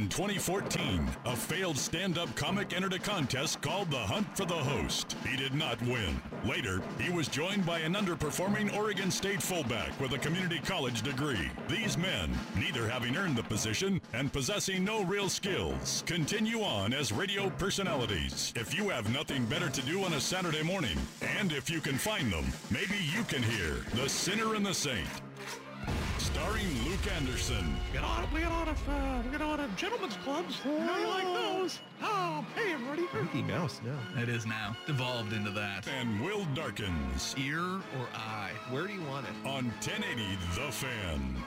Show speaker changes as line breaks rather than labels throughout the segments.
In 2014, a failed stand up comic entered a contest called The Hunt for the Host. He did not win. Later, he was joined by an underperforming Oregon State fullback with a community college degree. These men, neither having earned the position and possessing no real skills, continue on as radio personalities. If you have nothing better to do on a Saturday morning, and if you can find them, maybe you can hear The Sinner and the Saint. Starring Luke Anderson.
Get on, we get on a, uh, we get on a gentleman's clubs. How do you like those? Oh, hey, everybody.
Mickey Mouse, no.
It is now. Devolved into that.
And Will Darkins.
Ear or eye?
Where do you want it?
On 1080 The Fan.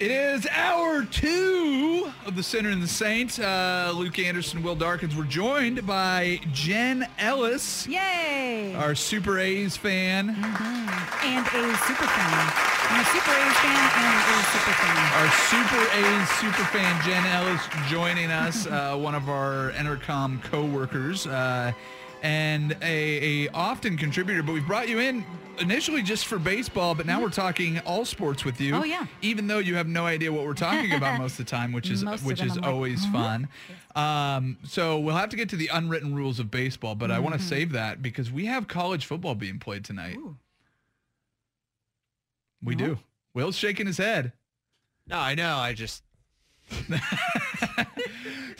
It is hour two of the Sinner and the Saint. Uh, Luke Anderson, Will Darkins. We're joined by Jen Ellis,
Yay!
our Super A's fan.
and a super fan. I'm a super A's fan and a super fan.
Our Super A's super fan Jen Ellis joining us, uh, one of our Entercom co-workers, uh, and a, a often contributor. But we brought you in initially just for baseball, but now mm-hmm. we're talking all sports with you.
Oh, yeah.
Even though you have no idea what we're talking about most of the time, which is
Most
which is
I'm like,
always mm-hmm. fun. Um, so we'll have to get to the unwritten rules of baseball, but I want to mm-hmm. save that because we have college football being played tonight. We do. Will's shaking his head.
No, I know. I just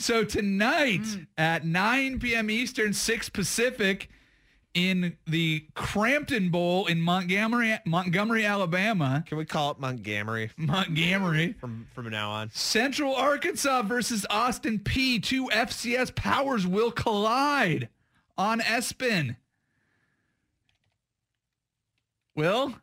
So tonight at 9 p.m. Eastern, 6 Pacific, in the Crampton Bowl in Montgomery, Montgomery, Alabama,
can we call it Montgomery
Montgomery,
from from now on?
Central Arkansas versus Austin Peay. Two FCS powers will collide on ESPN. Will?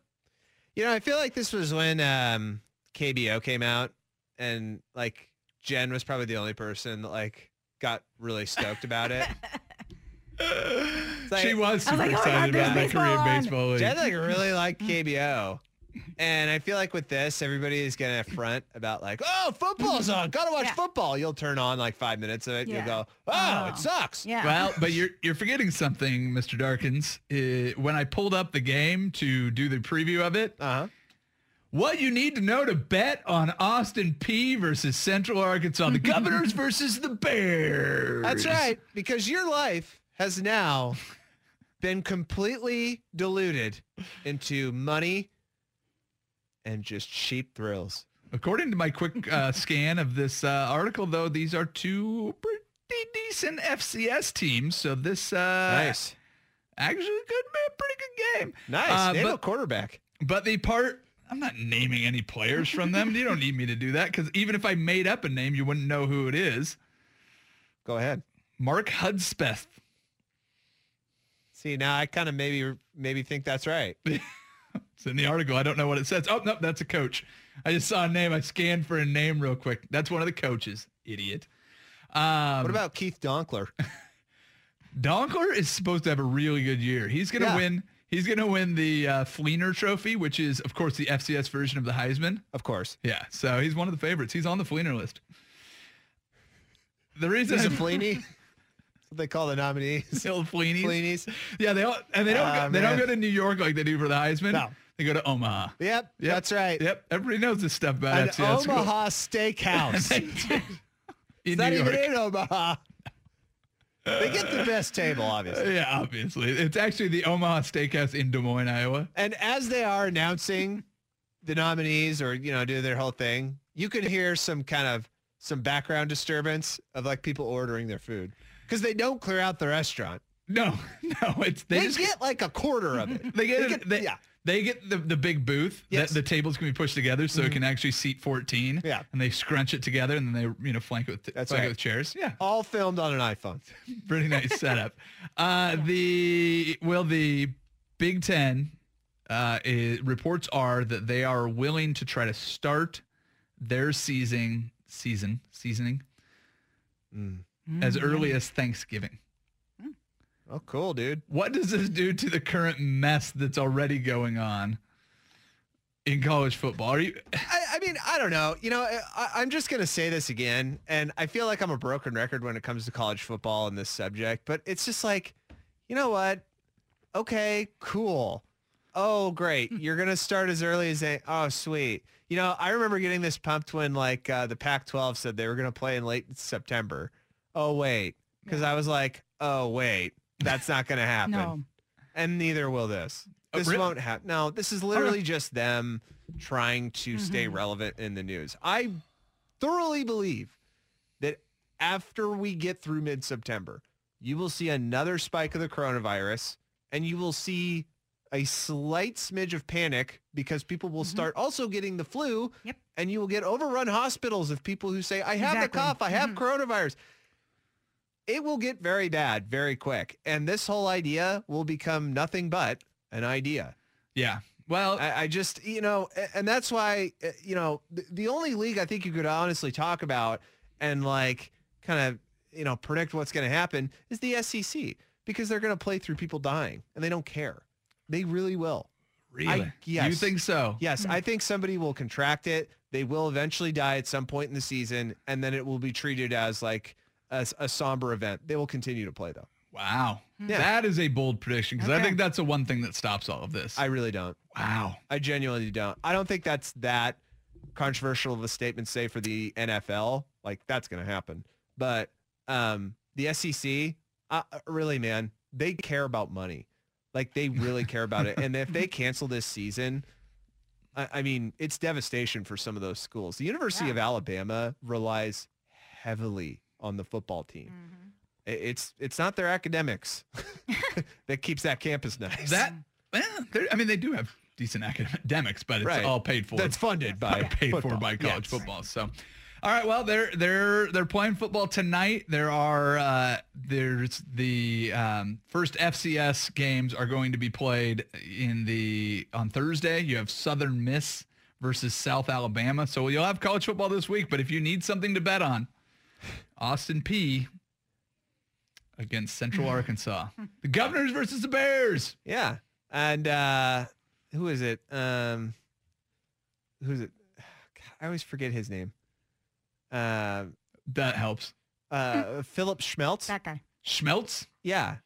You know, I feel like this was when um, KBO came out, and like Jen was probably the only person that like got really stoked about it. Like-
she was super
like, oh
excited
God,
about
there's
the Korean
baseball on.
baseball league.
Jen like really liked KBO. And I feel like with this, everybody is gonna front about like, oh, football's on. Gotta watch
Yeah.
football. You'll turn on like five minutes of it.
Yeah.
You'll go, oh,
Oh.
it sucks.
Yeah.
Well, but you're you're forgetting something, Mr. Darkins. Uh, when I pulled up the game to do the preview of it,
Uh huh.
What you need to know to bet on Austin Peay versus Central Arkansas, the Governors versus the Bears.
That's right. Because your life has now been completely diluted into money and just cheap thrills.
According to my quick uh, scan of this uh, article, though, these are two pretty decent FCS teams. So this uh,
Nice.
actually could be a pretty good game.
Nice.
Uh, but-
quarterback.
But the part, I'm not naming any players from them. you don't need me to do that because even if I made up a name, you wouldn't know who it is.
Go ahead.
Mark Hudspeth.
See, now I kind of maybe maybe think that's right.
It's in the article. I don't know what it says. Oh, no, that's a coach. I just saw a name. I scanned for a name real quick. That's one of the coaches. Idiot. Um,
What about Keith Donkler?
Donkler is supposed to have a really good year. He's going to
Yeah.
win. He's going to win the uh, Fleener Trophy, which is, of course, the FCS version of the Heisman.
Of course.
Yeah, so he's one of the favorites. He's on the Fleener list. The reason
He's a Fleeny. What they call the nominees.
Still Fleenies.
Fleenies.
Yeah, they all and they don't
Ah,
go, they don't go to New York like they do for the Heisman.
No.
They go to Omaha.
Yep,
Yep.
that's right.
Yep, everybody knows this stuff about
An
FCS.
Omaha steakhouse.
They do. in
It's
New
not even
York.
in Omaha. They get the best table, obviously.
Yeah, obviously. It's actually the Omaha Steakhouse in Des Moines, Iowa.
And as they are announcing the nominees or, you know, do their whole thing, you can hear some kind of some background disturbance of like people ordering their food because they don't clear out the restaurant.
No, no, it's they,
They,
just
get like a quarter of it.
they get,
they
they
get- yeah.
They get the, the big booth
Yes. Mm-hmm.
that the tables can be pushed together so it can actually seat 14.
Yeah.
And they scrunch it together and then they, you know, flank it with,
That's
flank it with chairs. Yeah.
All filmed on an iPhone.
Pretty nice setup. Uh, the well, the Big Ten uh, i reports are that they are willing to try to start their season season seasoning
Mm.
as early as Thanksgiving.
Oh, cool, dude.
What does this do to the current mess that's already going on in college football? Are you
I, I mean, I don't know. You know, I, I'm just going to say this again, and I feel like I'm a broken record when it comes to college football and this subject, but it's just like, you know what? Okay, cool. Oh, great. You're going to start as early as they, oh, sweet. You know, I remember getting this pumped when like uh, the Pac-12 said they were going to play in late September. Oh, wait. Because I was like, oh, wait, that's not going to happen.
No.
And neither will this.
Oh,
This
really?
won't happen. No, this is literally just them trying to
Mm-hmm.
stay relevant in the news. I thoroughly believe that after we get through mid-September, you will see another spike of the coronavirus and you will see a slight smidge of panic because people will start also getting the flu
Mm-hmm. Yep.
and you will get overrun hospitals of people who say, I have the cough, I have coronavirus it will get very bad very quick. And this whole idea will become nothing but an idea.
Yeah. Well,
I, I just, you know, and that's why, uh, you know, the, the only league I think you could honestly talk about and like kind of, you know, predict what's going to happen is the SEC because they're going to play through people dying and they don't care. They really will.
really? You
yes.
think so?
Yes, I think somebody will contract it. They will eventually die at some point in the season, and then it will be treated as like a, a somber event. They will continue to play though.
Wow.
Yeah.
That is a bold prediction because I think that's the one thing that stops all of this.
I really don't.
wow.
I genuinely don't. I don't think that's that controversial of a statement, say for the NFL. Like that's going to happen. But um, the SEC, uh, really, man, they care about money. Like they really care about it. And if they cancel this season, I, I mean, it's devastation for some of those schools. The University of Alabama relies heavily on the football team. I- It's it's not their academics that keeps that campus nice.
That, they're- I mean, they do have decent academics, but it's
Right.
all paid for.
That's funded by
paid for by college
Yes.
football. So, all right. Well, they're they're they're playing football tonight. There are uh, there's the um, first FCS games are going to be played in the on Thursday. You have Southern Miss versus South Alabama. So you'll have college football this week. But if you need something to bet on, Austin Peay against Central Arkansas. The Governors versus the Bears.
Yeah. And uh who is it? Um who is it? God, I always forget his name. Uh,
That helps.
uh Philip Schmeltz.
That guy.
Schmeltz.
Yeah.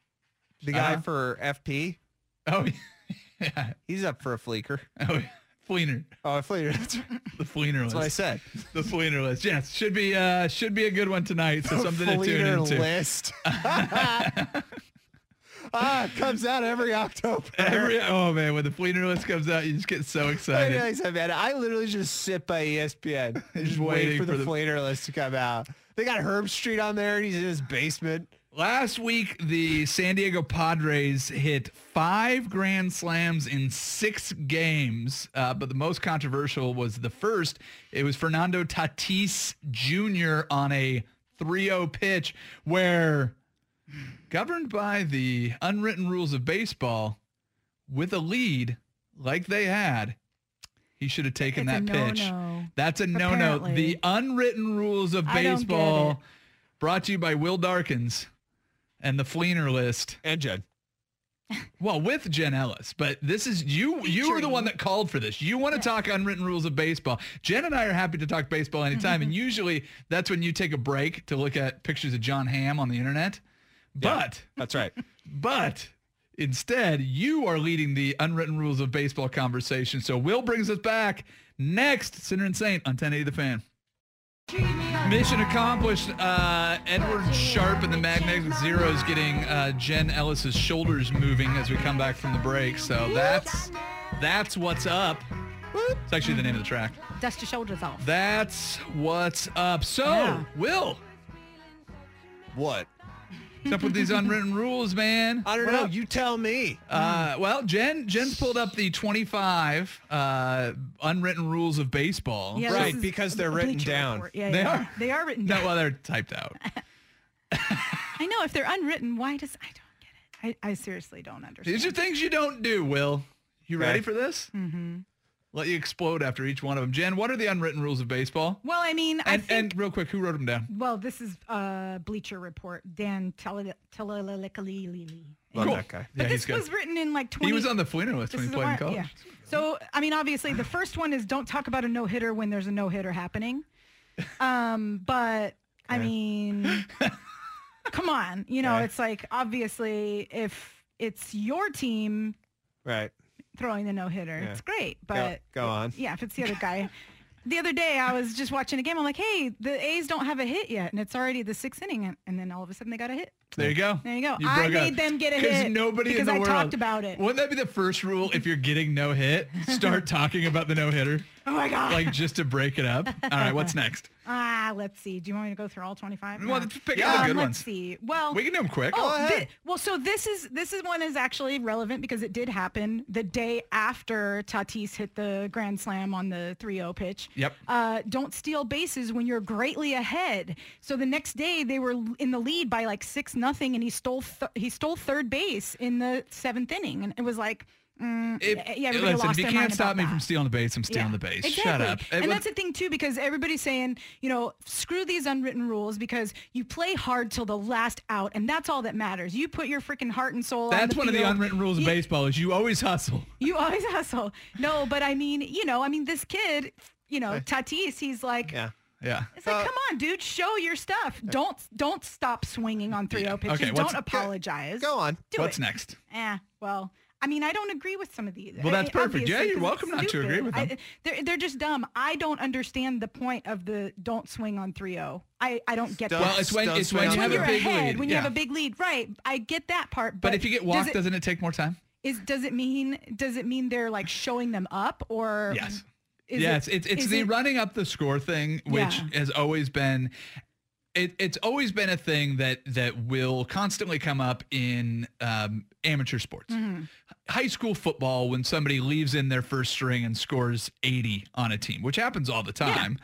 The guy
Uh-huh.
for FP.
Oh, yeah.
He's up for a fleeker.
Oh, yeah. Fleener.
Oh, a fleeker. That's, right.
The Fleener list.
That's what I said.
The Fleener list. Yes, should be uh should be a good one tonight. So something to tune into.
Fleener list. ah, it comes out every October.
Every, oh man, when the Fleener list comes out, you just get so excited.
I said, man, I literally just sit by ESPN, and just
waiting
wait for the,
for the-
Fleener list to come out. They got Herb Street on there, and he's in his basement.
Last week, the San Diego Padres hit five grand slams in six games, uh, but the most controversial was the first. It was Fernando Tatis Jr. on a 3-0 pitch where, governed by the unwritten rules of baseball, with a lead like they had, he should have taken
It's
that pitch.
no-no.
That's a no-no.
Apparently.
The unwritten rules of
I don't get
baseball brought to you by Will Darkins and the Fleener list.
And Jen.
Well, with Jen Ellis, but this is you. You are the one that called for this. You want to talk unwritten rules of baseball. Jen and I are happy to talk baseball anytime, and mm-hmm. usually that's when you take a break to look at pictures of Jon Hamm on the internet. But
That's right.
but instead, you are leading the unwritten rules of baseball conversation. So Will brings us back next. Sinner and Saint on 1080 The Fan. Mission accomplished. Uh, Edward Sharpe and the Magnetic Zeros getting uh, Jen Ellis's shoulders moving as we come back from the break. So that's that's what's up. It's actually the name of the track.
Dust your shoulders off.
That's what's up. So,
Yeah.
Will,
What?
What's up with these unwritten rules, man?
I don't
What
know.
up?
You tell me.
Uh, well, Jen, Jen's pulled up the 25 uh, unwritten rules of baseball.
Yeah,
Right, because they're written down.
Report. Yeah,
They
yeah.
are?
They are written
No,
down.
well, they're typed out.
I know if they're unwritten, why does I don't get it. I, I seriously don't understand.
These are things you don't do, Will. You ready
Okay.
for this?
Mm-hmm.
Let you explode after each one of them. Jen, what are the unwritten rules of baseball?
Well, I mean, I
And,
think.
and real quick, who wrote them down?
well, this is uh, Bleacher Report. Dan Telelikalili.
Love
Cool.
that guy.
But
Yeah,
this
he's good.
was written in like 20.
He was on the Fleener list
This
when he played in college.
yeah. So, I mean, obviously, the first one is don't talk about a no hitter when there's a no hitter happening. Um, but I mean, come on, you know,
Okay.
it's like obviously if it's your team
Right.
Throwing the no hitter,
Yeah.
it's great. But
go on.
yeah, if it's the other guy. The other day, I was just watching a game. I'm like, hey, the A's don't have a hit yet, and it's already the sixth inning, and- and then all of a sudden they got a hit.
There you go.
There you go.
You
I made
up.
them get a hit
nobody
because
in the
I
world.
talked about it.
Wouldn't that be the first rule if you're getting no hit? Start talking about the no hitter,
Oh my god!
like just to break it up. All right, what's next?
ah, let's see. Do you want me to go through all 25?
Well, let's pick
Yeah.
out the
Um,
good
let's see. Well,
We can do them quick.
Oh, thi- well, so this is this is one is actually relevant because it did happen the day after Tatis hit the grand slam on the 3-0 pitch.
Yep.
Uh, don't steal bases when you're greatly ahead. So the next day they were in the lead by like six nothing, and he stole th- he stole third base in the seventh inning, and it was like. Mm,
If-
yeah, everybody
listen,
lost
if you can't stop me
that.
from stealing the base, I'm stealing
Yeah,
the base.
Exactly.
Shut up.
And
It
that's the thing too, because everybody's saying, you know, screw these unwritten rules because you play hard till the last out, and that's all that matters. You put your freaking heart and soul. on
that's
the
one of the unwritten rules of baseball is you always hustle.
You always hustle. No, but I mean, you know, I mean, this kid, you know, Tatis, he's like.
Yeah.
Yeah.
It's like,
Uh,
come on, dude, show your stuff. Don't don't stop swinging on 3-0 pitches.
Okay,
don't apologize.
Go on.
Do
What's
it.
next?
Eh, well, I mean, I don't agree with some of these.
Well, that's perfect. Yeah, you're welcome not to agree
stupid.
with
I-
them.
they're, they're just dumb. I don't understand the point of the don't swing on 3-0. I, I don't get
Don't-
that.
Well, it's when it's when you
when
have
you're
a big
ahead,
lead.
when you
yeah.
have a big lead, right? I get that part. But,
but if you get walked,
does it,
doesn't it take more time?
is does it mean does it mean they're like showing them up or
Yes.
Is
yes,
it,
it's it's the
it-
running up the score thing, which
Yeah.
has always been. It, it's always been a thing that that will constantly come up in um, amateur sports.
Mm-hmm.
High school football, when somebody leaves in their first string and scores 80 on a team, which happens all the time.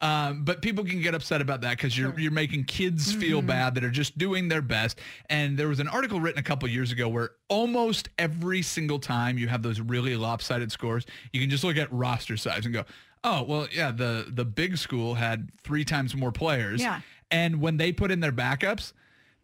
Um, but people can get upset about that because you're you're making kids feel
Mm-hmm.
bad that are just doing their best. And there was an article written a couple years ago where almost every single time you have those really lopsided scores, you can just look at roster size and go, oh well, yeah, the the big school had three times more players.
Yeah.
And when they put in their backups,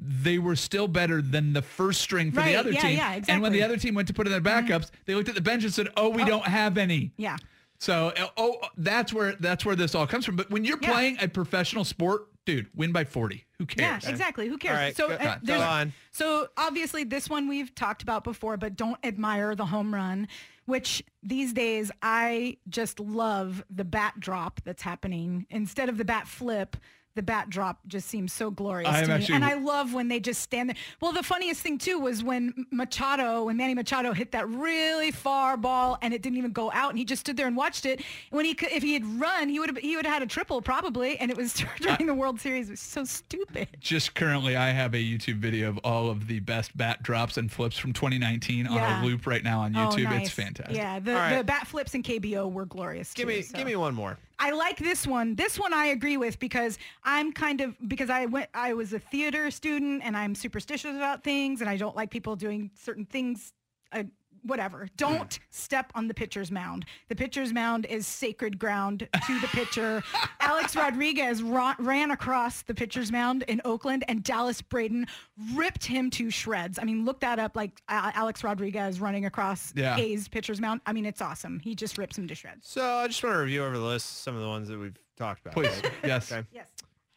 they were still better than the first string for the
Right,
other
yeah,
team.
yeah,
And when the.
Mm-hmm.
other team went to put in their backups, they looked at the bench and said, "Oh, we don't have any."
yeah
So, uh, oh, that's where that's where this all comes from. But when you're
Yeah.
playing a professional sport, dude, win by 40. Who cares?
Yeah, exactly. Who cares?
All right,
so uh, there's-
on.
So obviously this one we've talked about before, but don't admire the home run, which these days I just love the bat drop that's happening instead of the bat flip. The bat drop just seems so glorious
I am
to me,
actually-
and I love when they just stand there. Well, the funniest thing too was when Machado, when Manny Machado hit that really far ball and it didn't even go out, and he just stood there and watched it. When he could, if he had run, he would have he would have had a triple probably, and it was during the World Series. It was so stupid.
Just currently, I have a YouTube video of all of the best bat drops and flips from 2019 on a loop right now on oh, YouTube.
Oh, nice.
It's fantastic.
Yeah, the,
All right.
the bat flips and KBO were glorious.
Give
too,
me
so.
give me one more.
I like this one. This one I agree with because I'm kind of because I went I was a theater student and I'm superstitious about things and I don't like people doing certain things. Uh, whatever. Don't step on the pitcher's mound. The pitcher's mound is sacred ground to the pitcher. Alex Rodriguez ra- ran across the pitcher's mound in Oakland and Dallas Braden ripped him to shreds. I mean, look that up like uh, Alex Rodriguez running across
Yeah.
A's pitcher's mound. I mean, it's awesome. He just rips him to shreds.
So I just want to review over the list some of the ones that we've talked about.
Please. yes.
Okay.
Yes.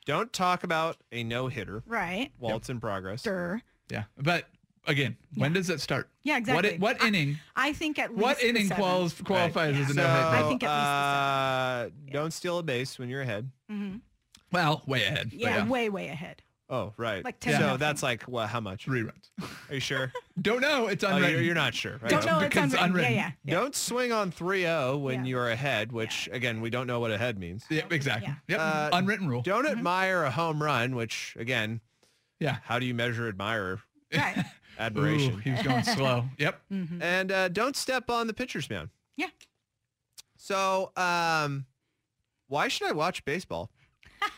Don't talk about a no hitter
Right.
while it's in progress.
Sure.
Yeah. But again, when does it start?
Yeah, exactly.
What, what inning?
I think at least
What
the
inning quals, qualifies as a
So,
no hit?
I think at least the
uh, don't steal a base when you're ahead.
Well, way ahead. but
Yeah, way way ahead.
Oh, right.
Like 10
so
nothing.
that's like what? How much?
Three runs.
Are you sure?
Don't know. It's
oh,
unwritten.
you're, you're not sure, right?
Don't know it's
because it's
unwritten.
unwritten.
Yeah, yeah.
Don't swing on 3-0 when
Yeah.
you're ahead, which again we don't know what ahead means.
Yep, exactly.
Yeah.
Yep.
Uh,
unwritten rule.
Don't admire a home run, which again,
Yeah.
how do you measure admire
Right.
Ooh,
admiration?
he was going slow. Yep.
And uh, don't step on the pitcher's mound.
Yeah.
So, um, why should I watch baseball?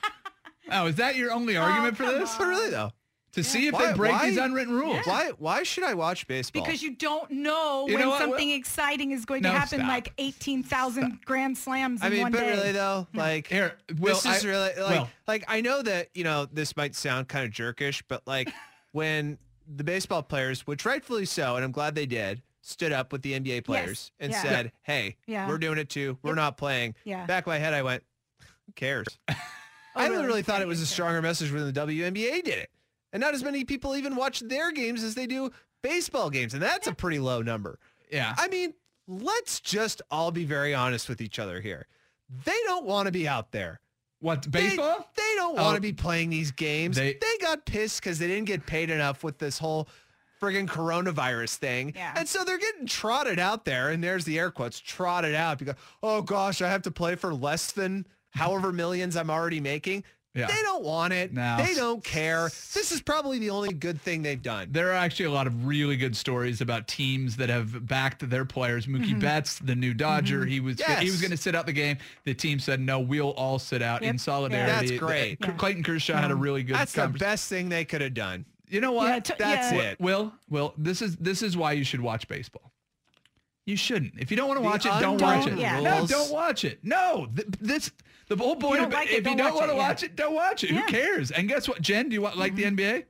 Oh, is that your only argument for
come
this?
But really though,
to see if
Why-
they break
why-
these unwritten rules.
Why? Why should I watch baseball?
Because you don't know
You
when
know
something
Well-
exciting is going
No,
to happen,
stop.
like 18,000 grand slams in
I mean,
one
but
day.
really though, like
Here, Will,
this is
I-
really like
Will.
like I know that you know this might sound kind of jerkish, but like when the baseball players, which rightfully so, and I'm glad they did, stood up with the NBA players and
yeah.
said, "Hey,
Yeah.
we're doing it too. We're not playing."
Yeah.
Back of my head, I went, "Who cares?" Oh, I
Oh, really?
thought it was a
yeah.
stronger message when the WNBA did it, and not as many people even watch their games as they do baseball games, and that's a pretty low number.
yeah.
I mean, let's just all be very honest with each other here. They don't want to be out there.
What baseball?
They, don't
Oh.
want to be playing these games.
They-
They, got pissed because they didn't get paid enough with this whole friggin' coronavirus thing.
Yeah.
And so they're getting trotted out there, and there's the air quotes, trotted out because, oh gosh, I have to play for less than however millions I'm already making.
Yeah.
They don't want it.
No.
They don't care. This is probably the only good thing they've done.
There are actually a lot of really good stories about teams that have backed their players. Mookie
Mm-hmm.
Betts, the new Dodger, he was he was going to sit out the game. The team said no, we'll all sit out in
Yep.
solidarity.
That's great.
Uh, Clayton Kershaw had a really good.
That's the best thing they could have done.
You know what?
Yeah, t-
That's
yeah.
it.
Will, Will, this is this is why you should watch baseball. You shouldn't. If you don't want to
The
watch it, don't watch it.
Yeah.
No, don't watch it. No, th- this the whole point
don't
of
like
it.
it,
If you
don't
don't want to watch it, don't watch it.
Yeah. Mm-hmm.
Who cares? And guess what, Jen? Do you wa- like the NBA?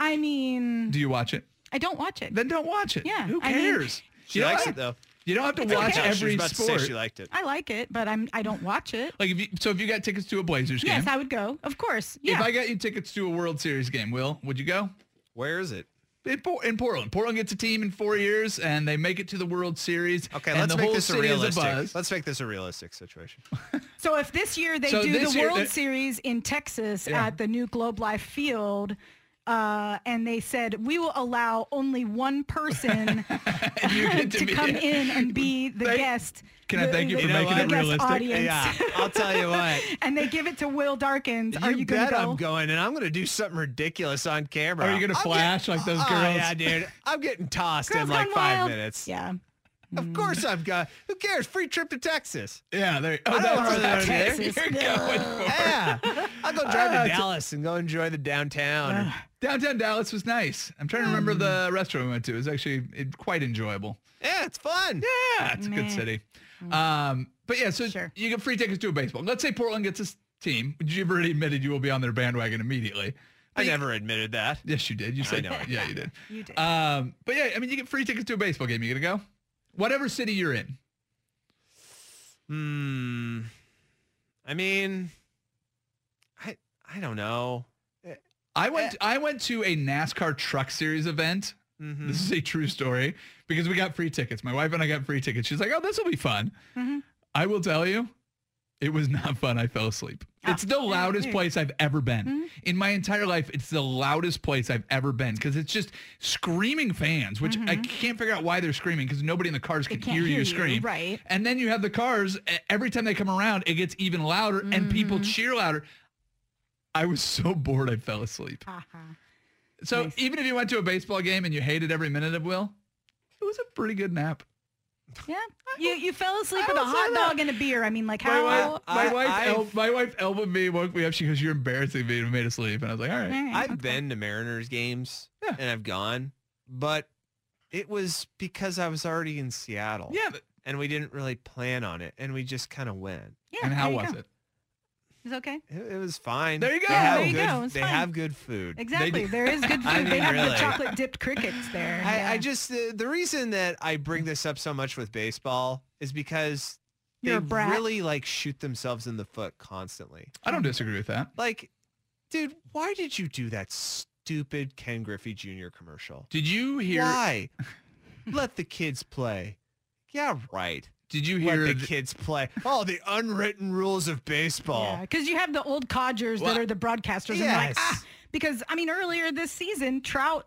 I mean,
Do you watch it?
I don't watch it.
Then don't watch it.
Yeah,
Who
I mean-
cares?
She
you,
likes it though.
you don't have to
It's
watch
okay.
No, she was
every
about to say
sport.
she liked it.
I like it, but I'm I don't watch it.
like if you, so, if you got tickets to a Blazers game,
Yes, I would go. Of course. Yeah.
if I got you tickets to a World Series game, Will, would you go?
Where is it?
In, in Portland. Portland gets a team in four years, and they make it to the World Series.
Okay, let's make this a realistic.
buzz.
Let's make this a realistic situation.
So if this year they
So
do the
year
World
uh,
Series in Texas
Yeah.
at the new Globe Life Field, uh, and they said we will allow only one person
you
to,
be-
come in and be the
Thank-
guest.
Can I
the-
thank you for
the
making it
guest
realistic?
Audience.
yeah, I'll tell you what.
and they give it to Will Darkins. Are you, gonna
bet
go?
I'm going, and I'm going to do something ridiculous on camera.
Are you gonna flash
getting-
like those
Oh,
girls?
yeah, dude. I'm getting tossed
Girls
in like five
Wild.
minutes.
Yeah.
Of course I'm going. Who cares? Free trip to Texas.
Yeah, there. Oh,
I don't
that's
really
what
wanna there.
Texas.
you're going for.
Yeah. I'll go drive
Ah,
to
it's-
Dallas and go enjoy the downtown.
Downtown Dallas was nice. I'm trying to remember the restaurant we went to. It was actually it, quite enjoyable.
yeah, it's fun.
Yeah, it's a good
Meh.
city. Um, but yeah, so
Sure.
you get free tickets to a baseball. Let's say Portland gets this team. You've already admitted you will be on their bandwagon immediately.
I never admitted that.
Yes, you did. You said
know it.
Yeah, you did.
You did.
Um, but yeah, I mean, you get free tickets to a baseball game. You gonna go? Whatever city you're in.
Hmm. I mean, I I don't know.
I went. I went to a NASCAR Truck Series event.
Mhm.
This is a true story because we got free tickets. My wife and I got free tickets. She's like, "Oh, this will be fun." I will tell you, it was not fun. I fell asleep. It's the loudest place I've ever been in my entire life. It's the loudest place I've ever been because it's just screaming fans, which I can't figure out why they're screaming because nobody in the cars can hear,
hear
you scream.
right.
And then you have the cars. Every time they come around, it gets even louder, and people
Mm-hmm.
cheer louder. I was so bored, I fell asleep.
Uh-huh.
So
Nice.
even if you went to a baseball game and you hated every minute of Will, it was a pretty good nap.
Yeah. You you fell asleep with a
would say
hot
that.
dog and a beer. I mean, like
My
how?
wife, my
I-
wife,
I've-
el- my wife elbowed me, woke me up. She goes, "You're embarrassing me," and made us sleep, And I was like, "All right."
Alright,
I've
okay.
been to Mariners games
Yeah.
and I've gone, but it was because I was already in Seattle.
Yeah. but-
And we didn't really plan on it, and we just kind of went.
Yeah,
and how
there you
was
go.
it?
It's okay.
It, it was fine.
There you go.
They have
There you
good,
go. It's
They
fine.
have good food.
Exactly. There is good food.
I
they have
really.
the chocolate dipped crickets there.
I,
yeah.
I just the, the reason that I bring this up so much with baseball is because
You're
they really like shoot themselves in the foot constantly.
I don't disagree with that.
Like, dude, why did you do that stupid Ken Griffey Jr. commercial?
Did you hear?
Why? Let the kids play. Yeah, right.
Did you
Let
hear?
the
th-
kids play. Oh, the unwritten rules of baseball.
Yeah, because you have the old codgers
Well,
that are the broadcasters. And they're like,
yes.
ah, because I mean, earlier this season, Trout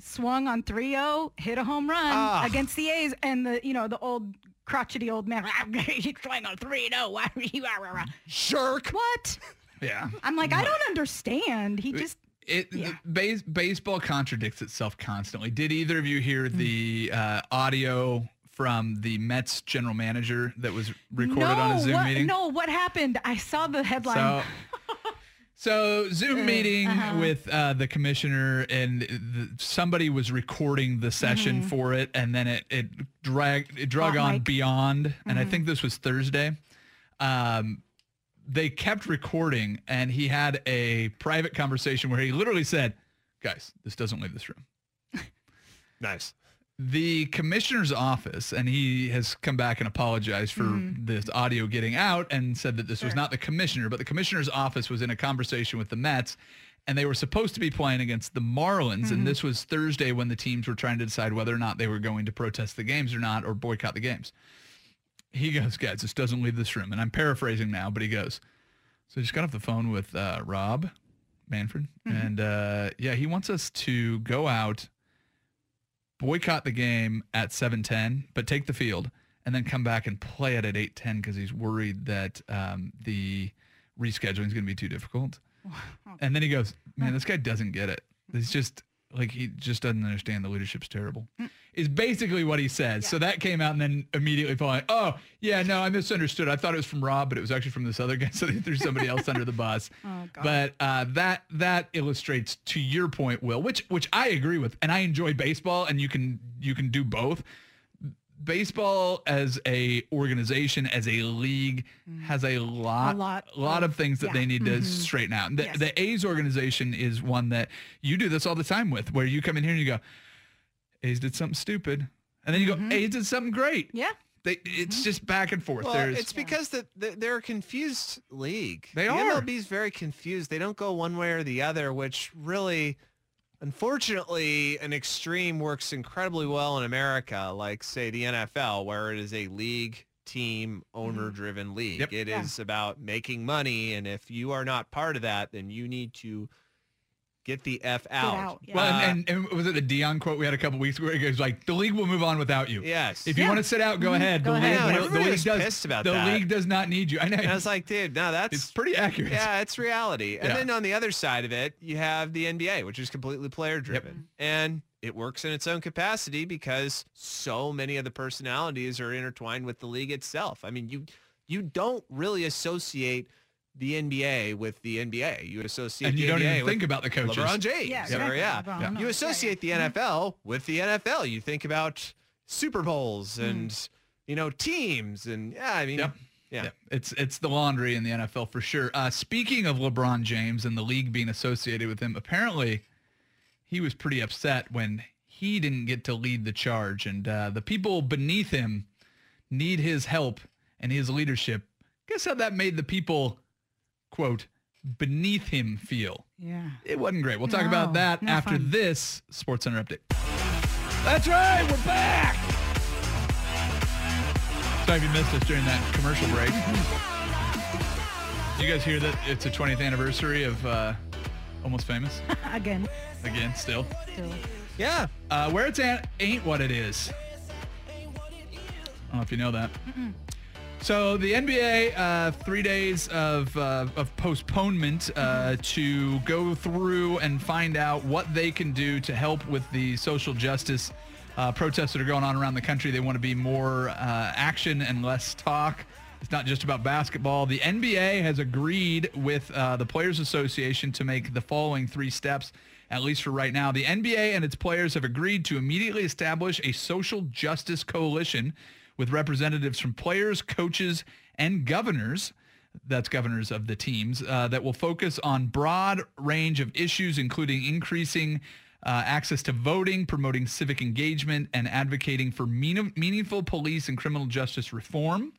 swung on 3-0, hit a home run
Ah.
against the A's, and the you know the old crotchety old man, he swung on 3-0. Why are you? rah, rah, rah."
Jerk.
What?
yeah.
I'm like, I don't understand. He just
It
Yeah.
the base, baseball contradicts itself constantly. Did either of you hear the uh, audio from the Mets general manager that was recorded
no,
on a Zoom
what,
meeting?
No, what happened? I saw the headline.
So So Zoom meeting
uh-huh.
with uh, the commissioner, and the, somebody was recording the session for it, and then it it dragged it drug
Hot
on
mic.
beyond, and I think this was Thursday. Um, they kept recording, and he had a private conversation where he literally said, "Guys, this doesn't leave this room."
Nice.
The commissioner's office, and he has come back and apologized for this audio getting out and said that this was not the commissioner, but the commissioner's office was in a conversation with the Mets, and they were supposed to be playing against the Marlins, and this was Thursday when the teams were trying to decide whether or not they were going to protest the games or not, or boycott the games. He goes, guys, this doesn't leave this room, and I'm paraphrasing now, but he goes, so I just got off the phone with uh, Rob Manfred, and uh, yeah, he wants us to go out boycott the game at 7:10, but take the field and then come back and play it at 8:10 because he's worried that um, the rescheduling is going to be too difficult. And then he goes, "Man, this guy doesn't get it. He's just like he just doesn't understand the leadership's terrible." Is basically what he says. So that came out and then immediately following, "Oh, yeah, no, I misunderstood. I thought it was from Rob, but it was actually from this other guy, so they threw somebody else under the bus."
Oh,
But uh, that that illustrates to your point, Will, which which I agree with, and I enjoy baseball, and you can you can do both. Baseball as a organization, as a league, mm. has a lot,
Mm. lot
a lot of,
of-
things that
yeah.
they need to mm-hmm. straighten out. The,
Yes.
the A's organization is one that you do this all the time with, where you come in here and you go, A's did something stupid, and then you go, mm-hmm. A's did something great.
Yeah.
They, it's mm-hmm. just back and forth.
Well,
There's
it's because the, the, they're a confused league.
They
the
are.
MLB is very confused. They don't go one way or the other, which really, unfortunately, an extreme works incredibly well in America, like say the NFL, where it is a league team mm-hmm. owner-driven league.
Yep.
It is
Yeah.
about making money, and if you are not part of that, then you need to get the f out.
out, yeah.
well,
Uh,
and, and, and was it the Dion quote we had a couple weeks ago? Where he goes like, "The league will move on without you."
yes.
If you
Yeah.
want to sit out, go ahead.
Go
the
ahead.
league,
Yeah,
the league does.
pissed about
the
that.
league does not need you. I know.
and I was like, dude, no, that's
it's pretty accurate.
Yeah, it's reality. And
Yeah.
then on the other side of it, you have the NBA, which is completely player driven. And it works in its own capacity because so many of the personalities are intertwined with the league itself. I mean, you you don't really associate the NBA with the NBA. You associate
and you
the
don't
NBA
even think about the coaches.
LeBron James.
Yeah,
or,
exactly.
yeah.
LeBron.
Yeah.
Yeah,
You associate the NFL with the NFL. You think about Super Bowls and you know teams and yeah, I mean
Yep.
yeah.
Yeah, it's it's the laundry in the NFL for sure. Uh, speaking of LeBron James and the league being associated with him, apparently he was pretty upset when he didn't get to lead the charge, and uh, the people beneath him need his help and his leadership. Guess how that made the people, quote, beneath him feel?
Yeah.
It wasn't great. We'll talk
No,
about that after
fun.
this Sports Center update. That's right, we're back. Sorry if you missed us during that commercial break. you guys hear that it's the 20th anniversary of uh, Almost Famous?
Again.
Again, still.
Still.
Yeah.
Uh, where it's at ain't what it is. I don't know if you know that. So the NBA, uh, three days of, uh, of postponement uh, to go through and find out what they can do to help with the social justice uh, protests that are going on around the country. They want to be more uh, action and less talk. It's not just about basketball. The NBA has agreed with uh, the Players Association to make the following three steps, at least for right now. The NBA and its players have agreed to immediately establish a social justice coalition with representatives from players, coaches, and governors. That's governors of the teams uh, that will focus on broad range of issues, including increasing uh, access to voting, promoting civic engagement, and advocating for mean- meaningful police and criminal justice reform.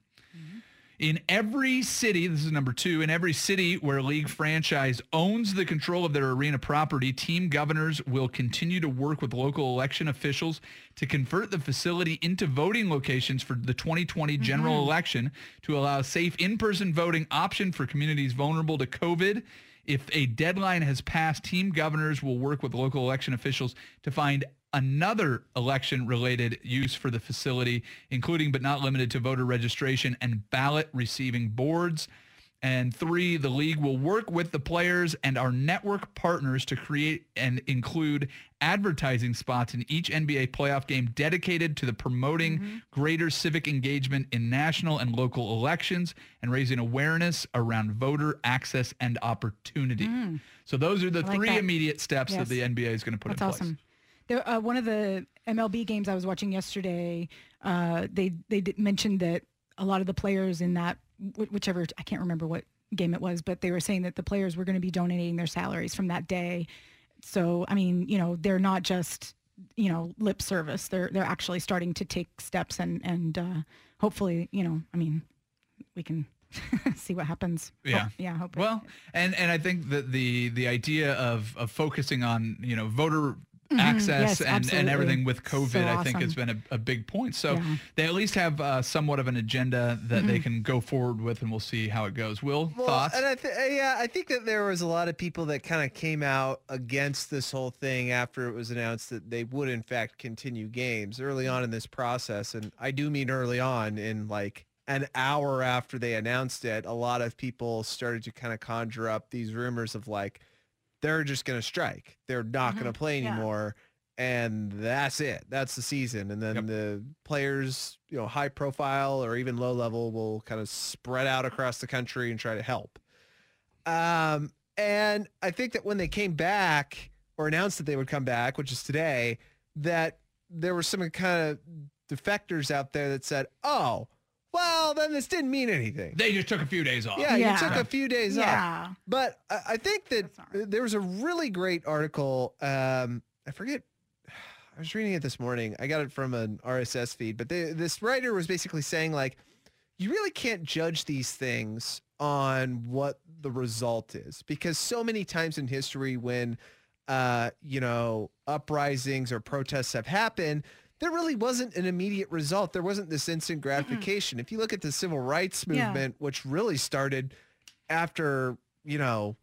In every city, this is number two, in every city where a league franchise owns the control of their arena property, team governors will continue to work with local election officials to convert the facility into voting locations for the 2020 mm-hmm. general election to allow safe in-person voting option for communities vulnerable to COVID. If a deadline has passed, team governors will work with local election officials to find another election-related use for the facility, including but not limited to voter registration and ballot receiving boards. And three, the league will work with the players and our network partners to create and include advertising spots in each NBA playoff game dedicated to the promoting mm-hmm. greater civic engagement in national and local elections and raising awareness around voter access and opportunity. Mm. So those are the
like
three
that.
immediate steps
Yes.
that the NBA is going to put
That's
in place.
awesome. There, uh, one of the MLB games I was watching yesterday, uh, they they did mentioned that a lot of the players in that whichever I can't remember what game it was, but they were saying that the players were going to be donating their salaries from that day. So I mean, you know, they're not just you know lip service. They're they're actually starting to take steps and and uh, hopefully, you know, I mean, we can see what happens.
Yeah.
Hope- yeah. Hope it-
Well, and and I think that the the idea of of focusing on you know voter access
Mm-hmm. Yes,
and, and everything with COVID,
So
I think has been a, a big point. So
Yeah.
they at least have uh, somewhat of an agenda that
Mm-hmm.
they can go forward with, and we'll see how it goes. Will
Well,
thoughts?
and I th- yeah, I think that there was a lot of people that kind of came out against this whole thing after it was announced that they would in fact continue games early on in this process, and I do mean early on in like an hour after they announced it, a lot of people started to kind of conjure up these rumors of like they're just going to strike, they're not going to play
Yeah.
anymore. And that's it. That's the season. And then
Yep.
the players, you know, high profile or even low level will kind of spread out across the country and try to help. Um, and I think that when they came back or announced that they would come back, which is today, that there were some kind of defectors out there that said, oh, well, then this didn't mean anything.
they just took a few days off.
Yeah,
Yeah.
you took a few days off.
yeah.
But I, I think that
right.
there was a really great article. Um, I forget. I was reading it this morning. I got it from an RSS feed, but they, this writer was basically saying like, you really can't judge these things on what the result is because so many times in history when uh, you know uprisings or protests have happened there really wasn't an immediate result there wasn't this instant gratification if you look at the civil rights
Yeah.
movement which really started after you know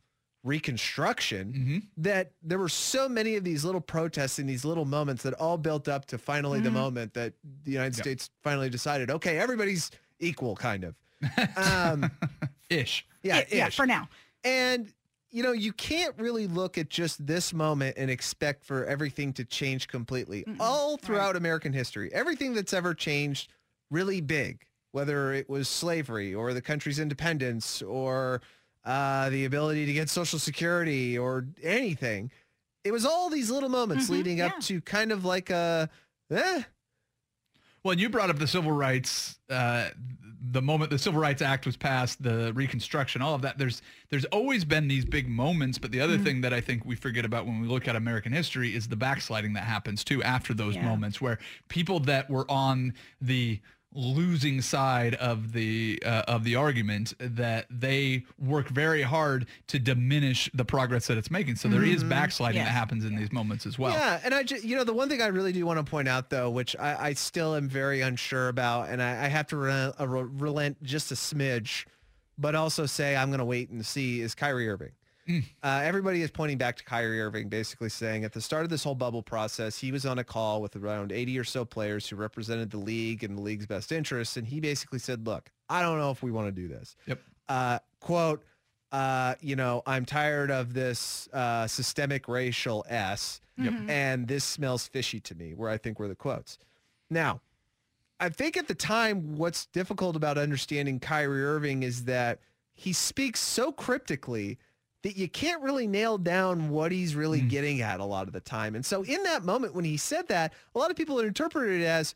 reconstruction
hmm
that there were so many of these little protests and these little moments that all built up to finally the moment that the United
Yep.
States finally decided, okay, everybody's equal, kind of. Um,
Ish.
yeah,
yeah.
ish.
For now.
And you know, you can't really look at just this moment and expect for everything to change completely. All throughout American history, everything that's ever changed really big, whether it was slavery or the country's independence or uh, the ability to get Social Security or anything, it was all these little moments leading up to kind of like a, eh,
Well, and you brought up the civil rights, uh, the moment the Civil Rights Act was passed, the Reconstruction, all of that. There's there's always been these big moments, but the other
Mm-hmm.
thing that I think we forget about when we look at American history is the backsliding that happens too after those
Yeah.
moments, where people that were on the losing side of the uh, of the argument that they work very hard to diminish the progress that it's making. So there is backsliding
Yes.
that happens in these moments as well.
Mm-hmm. Yeah, and I just, you know, the one thing I really do want to point out, though, which I, I still am very unsure about, and I, I have to re- uh, re- relent just a smidge, but also say I'm going to wait and see, is Kyrie Irving. Uh, everybody is pointing back to Kyrie Irving, basically saying at the start of this whole bubble process, he was on a call with around 80 or so players who represented the league and the league's best interests, and he basically said, "Look, I don't know if we want to do this."
Yep.
uh, quote, uh, you know, I'm tired of this uh, systemic racial S, and this smells fishy to me, where I think were the quotes. Now, I think at the time, what's difficult about understanding Kyrie Irving is that he speaks so cryptically that you can't really nail down what he's really getting at a lot of the time. And so in that moment when he said that, a lot of people interpreted it as,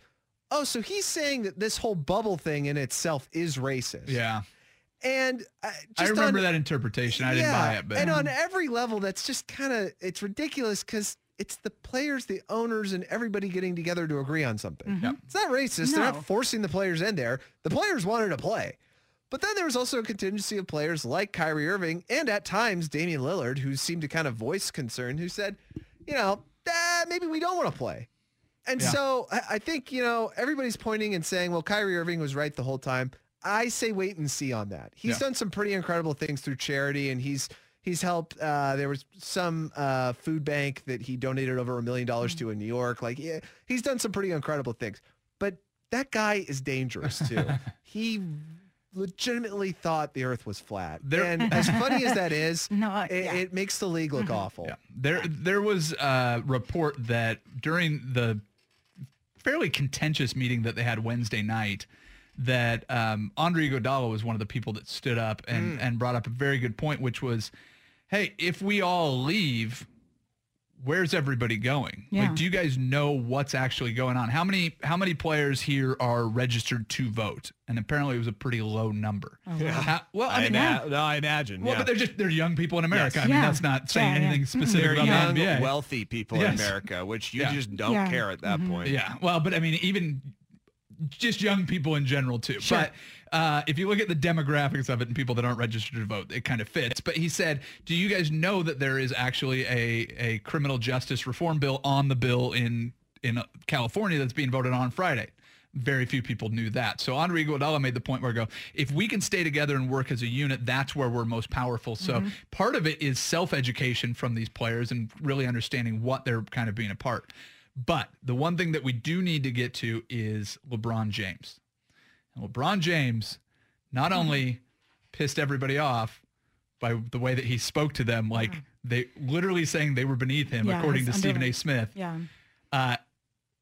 oh, so he's saying that this whole bubble thing in itself is racist.
Yeah.
And uh,
I
just
remember
on-
that interpretation. I didn't buy it, but
and on every level, that's just kind of it's ridiculous because it's the players, the owners, and everybody getting together to agree on something.
Yep.
It's not racist. They're not forcing the players in there. The players wanted to play. But then there was also a contingency of players like Kyrie Irving and at times Damian Lillard, who seemed to kind of voice concern, who said, you know, "Ah, maybe we don't want to play. And
Yeah.
so I, I think, you know, everybody's pointing and saying, well, Kyrie Irving was right the whole time. I say wait and see on that. He's
Yeah.
done some pretty incredible things through charity and he's he's helped uh, there was some uh, food bank that he donated over a million dollars to in New York. Like yeah, he's done some pretty incredible things. But that guy is dangerous too. he legitimately thought the Earth was flat.
There-
and as funny as that is,
No, uh,
it,
yeah.
it makes the league look awful.
Yeah. There there was a report that during the fairly contentious meeting that they had Wednesday night that um, Andre Iguodala was one of the people that stood up and, and brought up a very good point, which was, hey, if we all leave, where's everybody going?
Yeah.
Like, do you guys know what's actually going on? How many how many players here are registered to vote? And apparently it was a pretty low number. How- well, I mean,
ima- no, I imagine.
well,
yeah.
but they're just they're young people in America. I mean,
Yeah.
that's not saying
Yeah, yeah.
anything
Mhm.
specific
they're
about
young,
the NBA.
wealthy people
Yes.
in America, which you
Yeah.
just don't
Yeah.
care at that point.
Yeah. Well, but I mean, even just young people in general too.
Sure.
But uh, if you look at the demographics of it and people that aren't registered to vote, it kind of fits. But he said, "Do you guys know that there is actually a a criminal justice reform bill on the bill in in California that's being voted on Friday?" Very few people knew that. So Andre Iguodala made the point where I go, if we can stay together and work as a unit, that's where we're most powerful. So part of it is self-education from these players and really understanding what they're kind of being a part. But the one thing that we do need to get to is LeBron James. And LeBron James not only pissed everybody off by the way that he spoke to them, like they literally saying they were beneath him,
Yeah,
according to
it's
Stephen A. Smith.
Yeah.
Uh,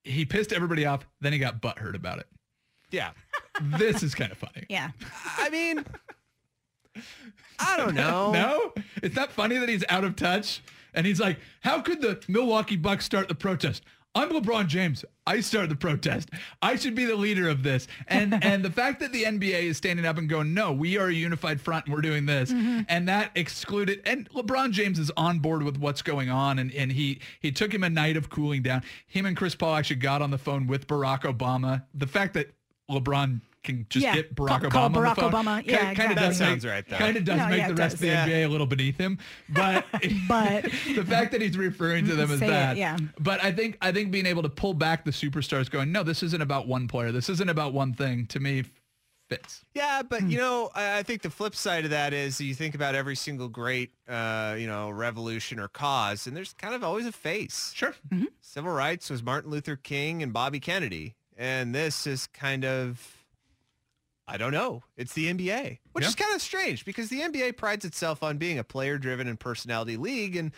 he pissed everybody off. Then he got butthurt about it.
Yeah.
This is kind of funny.
Yeah.
I mean, I don't know.
No, it's not funny that he's out of touch. And he's like, how could the Milwaukee Bucks start the protest? I'm LeBron James. I started the protest. I should be the leader of this. And and the fact that the NBA is standing up and going, no, we are a unified front and we're doing this. Mm-hmm. And that excluded and LeBron James is on board with what's going on. And, and he he took him a night of cooling down. Him and Chris Paul actually got on the phone with Barack Obama. The fact that LeBron can just
Yeah,
get Barack
call-
Obama
call
on the
Barack
phone.
Obama. Yeah,
kind, kind
exactly.
of does
That sounds
make,
right, though.
Kind of does
No,
make
yeah,
the
it
rest
does.
of the
Yeah.
NBA a little beneath him, but
But
the fact that he's referring to them as
Say it,
that.
yeah.
But I think I think being able to pull back the superstars, going, no, this isn't about one player. This isn't about one thing. To me, fits.
Yeah, but you know, I I think the flip side of that is you think about every single great, uh, you know, revolution or cause, and there's kind of always a face.
Sure.
Civil rights was Martin Luther King and Bobby Kennedy, and this is kind of, I don't know, it's the NBA, which
Yeah.
is kind of strange because the NBA prides itself on being a player-driven and personality league, and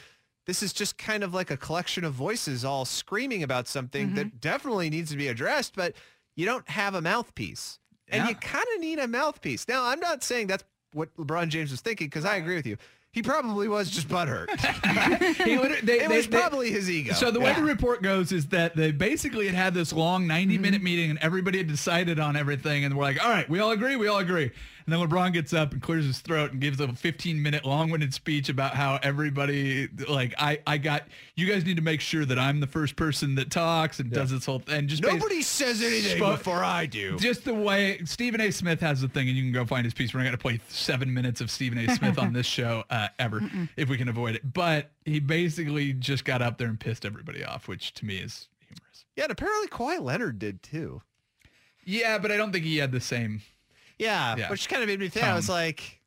this is just kind of like a collection of voices all screaming about something that mm-hmm. definitely needs to be addressed, but you don't have a mouthpiece. And you kind of need a mouthpiece. Now, I'm not saying that's what LeBron James was thinking because I agree with you. He probably was just butthurt.
He literally- they-
it
they-
was
they-
probably his ego.
So the way
Yeah.
the report goes is that they basically had had this long 90 mm-hmm. minute meeting and everybody had decided on everything and we're like, all right, we all agree, we all agree. And then LeBron gets up and clears his throat and gives a 15 minute long winded speech about how everybody like I I got you guys need to make sure that I'm the first person that talks and does this whole thing. Just
Nobody says anything
Spo-
before I do.
just the way Stephen A. Smith has the thing, and you can go find his piece. We're not going to play seven minutes of Stephen A. Smith on this show uh, ever, if we can avoid it. But he basically just got up there and pissed everybody off, which to me is humorous.
Yeah, and apparently Kawhi Leonard did too.
Yeah, but I don't think he had the same.
Yeah,
Yeah.
which kind of made me think. I was like,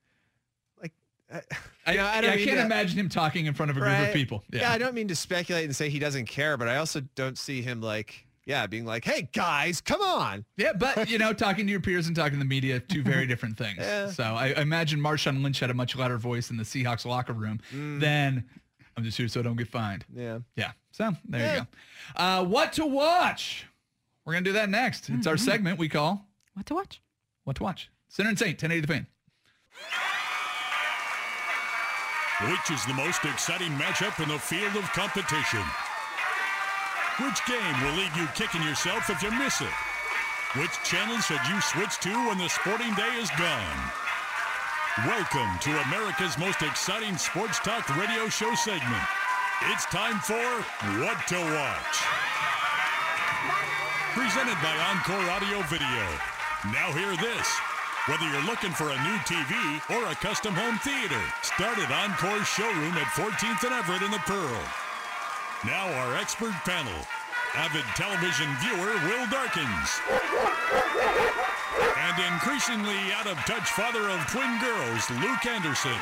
like, uh,
I,
you know,
yeah,
I
I,
don't mean
can't
to-
imagine him talking in front of a group of people. Yeah,
yeah, I don't mean to speculate and say he doesn't care, but I also don't see him like, yeah, being like, hey guys, come on.
Yeah, but you know, talking to your peers and talking to the media, two very different things.
Yeah.
So I, I imagine Marshawn Lynch had a much louder voice in the Seahawks locker room
Mm.
than I'm just here so I don't get fined.
Yeah.
Yeah. So there
Yeah.
you go. Uh, what to watch? We're gonna do that next. It's
Mm-hmm.
our segment we call
what to watch?
What to Watch. Sinner and Saint, 1080 the fan.
Which is the most exciting matchup in the field of competition? Which game will leave you kicking yourself if you miss it? Which channel should you switch to when the sporting day is gone? Welcome to America's most exciting sports talk radio show segment. It's time for What to Watch. Presented by Encore Audio Video. Now hear this. Whether you're looking for a new TV or a custom home theater, start at Encore's showroom at 14th and Everett in the Pearl. Now our expert panel. Avid television viewer Will Darkins. And increasingly out of touch father of twin girls Luke Anderson.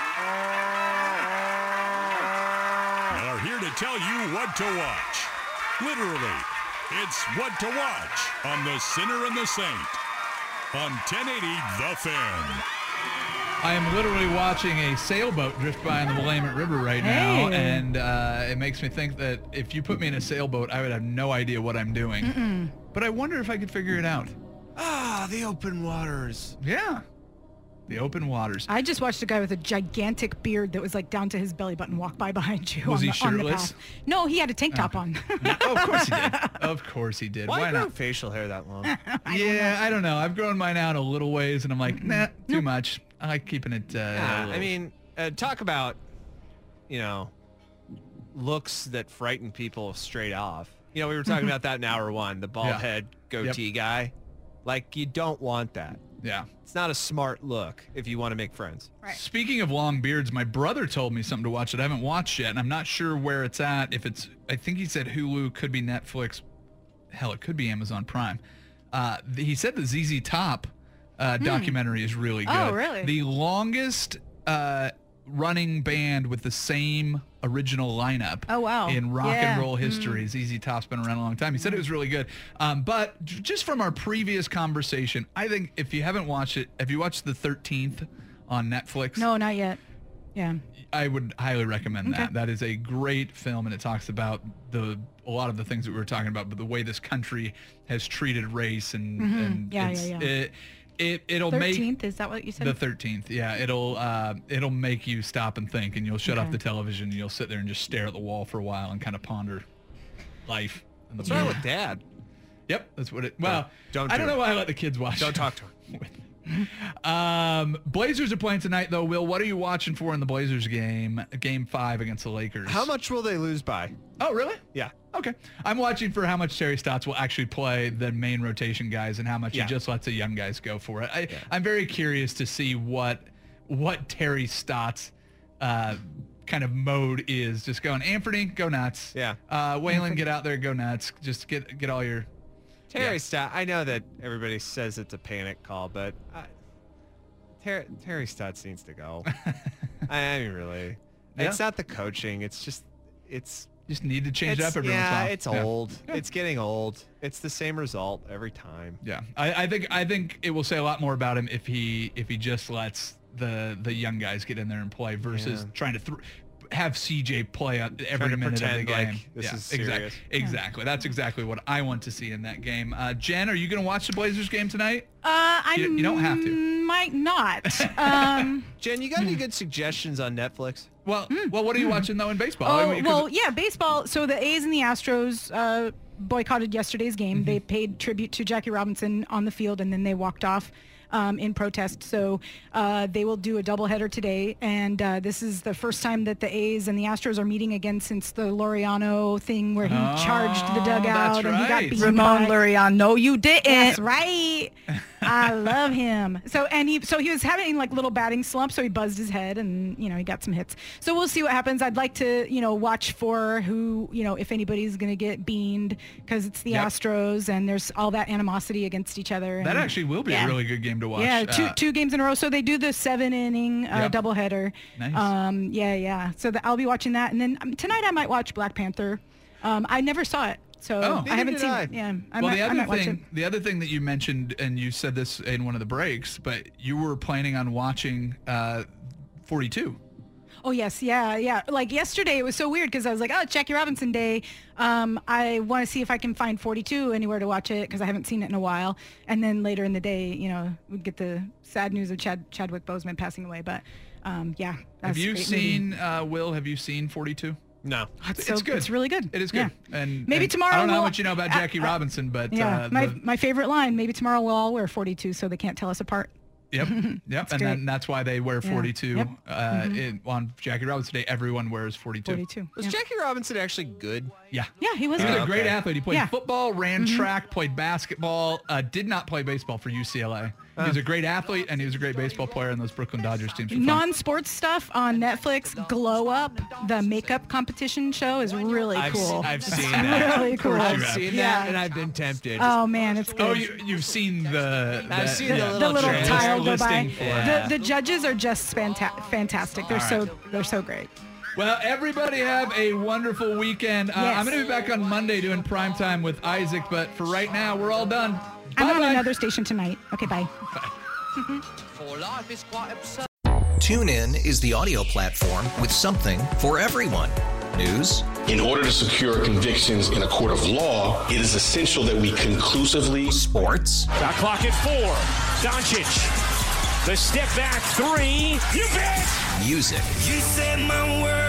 Are here to tell you what to watch. Literally, it's what to watch on The Sinner and the Saint. On 1080 The Fan.
I am literally watching a sailboat drift by on the Willamette River right now,
Hey.
and uh, it makes me think that if you put me in a sailboat, I would have no idea what I'm doing. But I wonder if I could figure it out.
Ah, the open waters.
Yeah. The open waters.
I just watched a guy with a gigantic beard that was like down to his belly button walk by behind you.
Was
on
he
the, on the
shirtless?
path. No, he had a tank top on.
oh, of course he did. Of course he did.
Why,
Why not?
facial hair that long?
yeah, I don't know. I've grown mine out a little ways, and I'm like, nah, too much. I like keeping it. Uh,
Yeah,
little-
I mean, uh, talk about, you know, looks that frighten people straight off. You know, we were talking about that in hour one, the bald
Yeah.
head goatee guy. Like, you don't want that.
Yeah.
It's not a smart look if you want to make friends.
Right.
Speaking of long beards, my brother told me something to watch that I haven't watched yet, and I'm not sure where it's at. If it's, I think he said Hulu, could be Netflix, hell, it could be Amazon Prime. Uh, th- he said the ZZ Top uh, documentary is really good.
Oh, really?
The longest uh, running band with the same original lineup.
Oh, wow.
In rock
Yeah.
and roll history, ZZ Top's been around a long time. He said it was really good. Um, but j- just from our previous conversation, I think if you haven't watched it, have you watched the 13th on Netflix?
no, not yet. Yeah.
I would highly recommend that. That is a great film, and it talks about the a lot of the things that we were talking about, but the way this country has treated race and, and
Mm-hmm. Yeah,
it's,
yeah, yeah.
it it it'll make
Thirteenth, is that what you said?
the thirteenth. Yeah, it'll uh, it'll make you stop and think, and you'll shut off the television, and you'll sit there and just stare at the wall for a while and kind of ponder life. And the
What's wrong with dad?
Yep, that's what it. Well,
don't
I
do
don't know why I let the kids watch.
Don't talk to him.
Um, Blazers are playing tonight, though. Will, what are you watching for in the Blazers game? Game five against the Lakers.
How much will they lose by?
Oh, really?
Yeah.
Okay. I'm watching for how much Terry Stotts will actually play the main rotation guys and how much
Yeah.
he just lets the young guys go for it. I, I'm very curious to see what what Terry Stotts uh, kind of mode is. Just going, Anthony, go nuts.
Yeah.
Uh, Waylon, get out there, go nuts. Just get get all your.
Terry
Yeah.
Stott, I know that everybody says it's a panic call, but I, Ter- Terry Stotts needs to go. I mean, really.
Yeah.
It's not the coaching. It's just, it's,
Just need to change it up every once in a
yeah, it's
Yeah.
old. It's getting old. It's the same result every time.
Yeah, I, I think I think it will say a lot more about him if he if he just lets the the young guys get in there and play versus
Yeah.
trying to have CJ play on every
to
minute of the
pretend like
game.
this
yeah,
is
exactly.
serious.
Exactly. That's exactly what I want to see in that game. Uh, Jen, are you going to watch the Blazers game tonight?
Uh, I
You- you don't have to.
Might not. Um,
Jen, you got any good suggestions on Netflix?
Well, well, what are you watching though in baseball? I
Hmm. oh well, yeah, baseball. So the A's and the Astros uh, boycotted yesterday's game.
Mm-hmm.
They paid tribute to Jackie Robinson on the field, and then they walked off. Um, in protest, so uh, they will do a doubleheader today, and uh, this is the first time that the A's and the Astros are meeting again since the Laureano thing, where he charged the
Oh,
dugout
that's
and he got
right.
beaten
Ramon
by-
Laureano. No, you didn't.
That's right. I love him. So and he so he was having like little batting slump, so he buzzed his head and you know he got some hits. So we'll see what happens. I'd like to you know watch for who you know if anybody's gonna get beaned because it's the
Yep.
Astros and there's all that animosity against each other.
that actually will be
yeah.
a really good game to watch.
Yeah, two
Uh,
two games in a row. So they do the seven inning uh,
Yep.
doubleheader.
Nice.
Um, yeah, yeah. So the, I'll be watching that, and then um, tonight I might watch Black Panther. Um, I never saw it, so
Oh.
I haven't
did
seen
I.
it. Yeah, I
well,
might,
the
I
other
might watch
thing, the other thing that you mentioned, and you said this in one of the breaks, but you were planning on watching uh, 42.
Oh yes, yeah, yeah. Like yesterday, it was so weird because I was like, "Oh, Jackie Robinson Day. Um, I want to see if I can find 42 anywhere to watch it because I haven't seen it in a while." And then later in the day, you know, we'd get the sad news of Chad Chadwick Boseman passing away. But um, yeah,
Have
that's a
you
great
seen uh, Will? Have you seen 42?
No.
It's,
It's good.
It's really good.
It is
Yeah.
good. And
Maybe
and
tomorrow
I don't know how
we'll-
much you know about Jackie
uh,
Robinson, but
Yeah,
uh,
my
the-
my favorite line. Maybe tomorrow we'll all wear 42 so they can't tell us apart.
Yep, yep, and then that's why they wear
Yeah.
42
Yep. Mm-hmm.
uh, in, on Jackie Robinson Day. Everyone wears 42.
42.
Was
yeah.
Jackie Robinson actually good?
Yeah,
Yeah, he was
he was
good.
a great
Okay.
athlete. He played
Yeah. Mm-hmm.
football, ran track, played basketball. Uh, did not play baseball for UCLA. He was a great oh. athlete, and he was a great baseball player. in those Brooklyn Dodgers teams.
Non-sports stuff on Netflix. Glow Up, the makeup competition show, is really
I've,
cool.
I've
It's
seen that.
Really cool.
I've
have.
seen
Yeah.
that, and I've been tempted.
Oh man, it's oh, good.
Oh, you, you've seen the.
I've
the-
seen
yeah.
the
the little
trailer.
tile go by.
for it.
Yeah.
The, the judges are just fanta- fantastic. They're
All
so they're so great.
Well, everybody have a wonderful weekend. Uh,
Yes.
I'm going to be back on Monday doing prime time with Isaac, but for right now, we're all done.
I'm on
Bye-bye.
another station tonight. Okay, bye.
For life is.
TuneIn is the audio platform with something for everyone. News,
In order to secure convictions in a court of law, it is essential that we conclusively
sports,
Got clock at four. Doncic. The step back three. You bet.
music,
You set my world